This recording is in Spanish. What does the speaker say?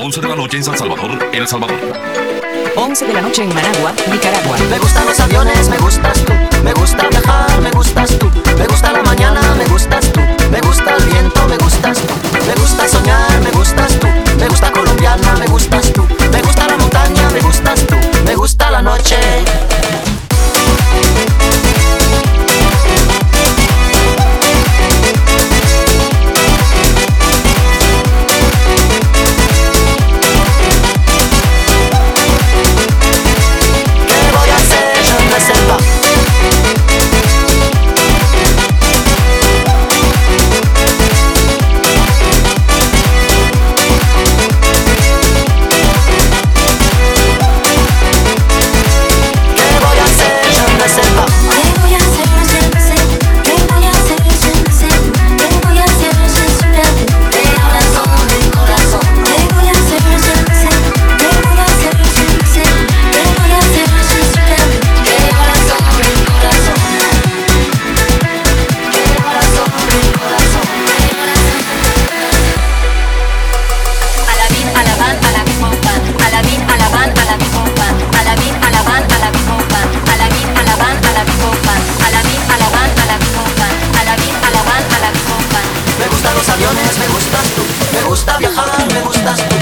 11 de la noche en San Salvador, El Salvador. 11 de la noche en Managua, Nicaragua. Me gustan los aviones, me gustas tú. Me gusta viajar, me gustas tú. viajar, me gustas tú.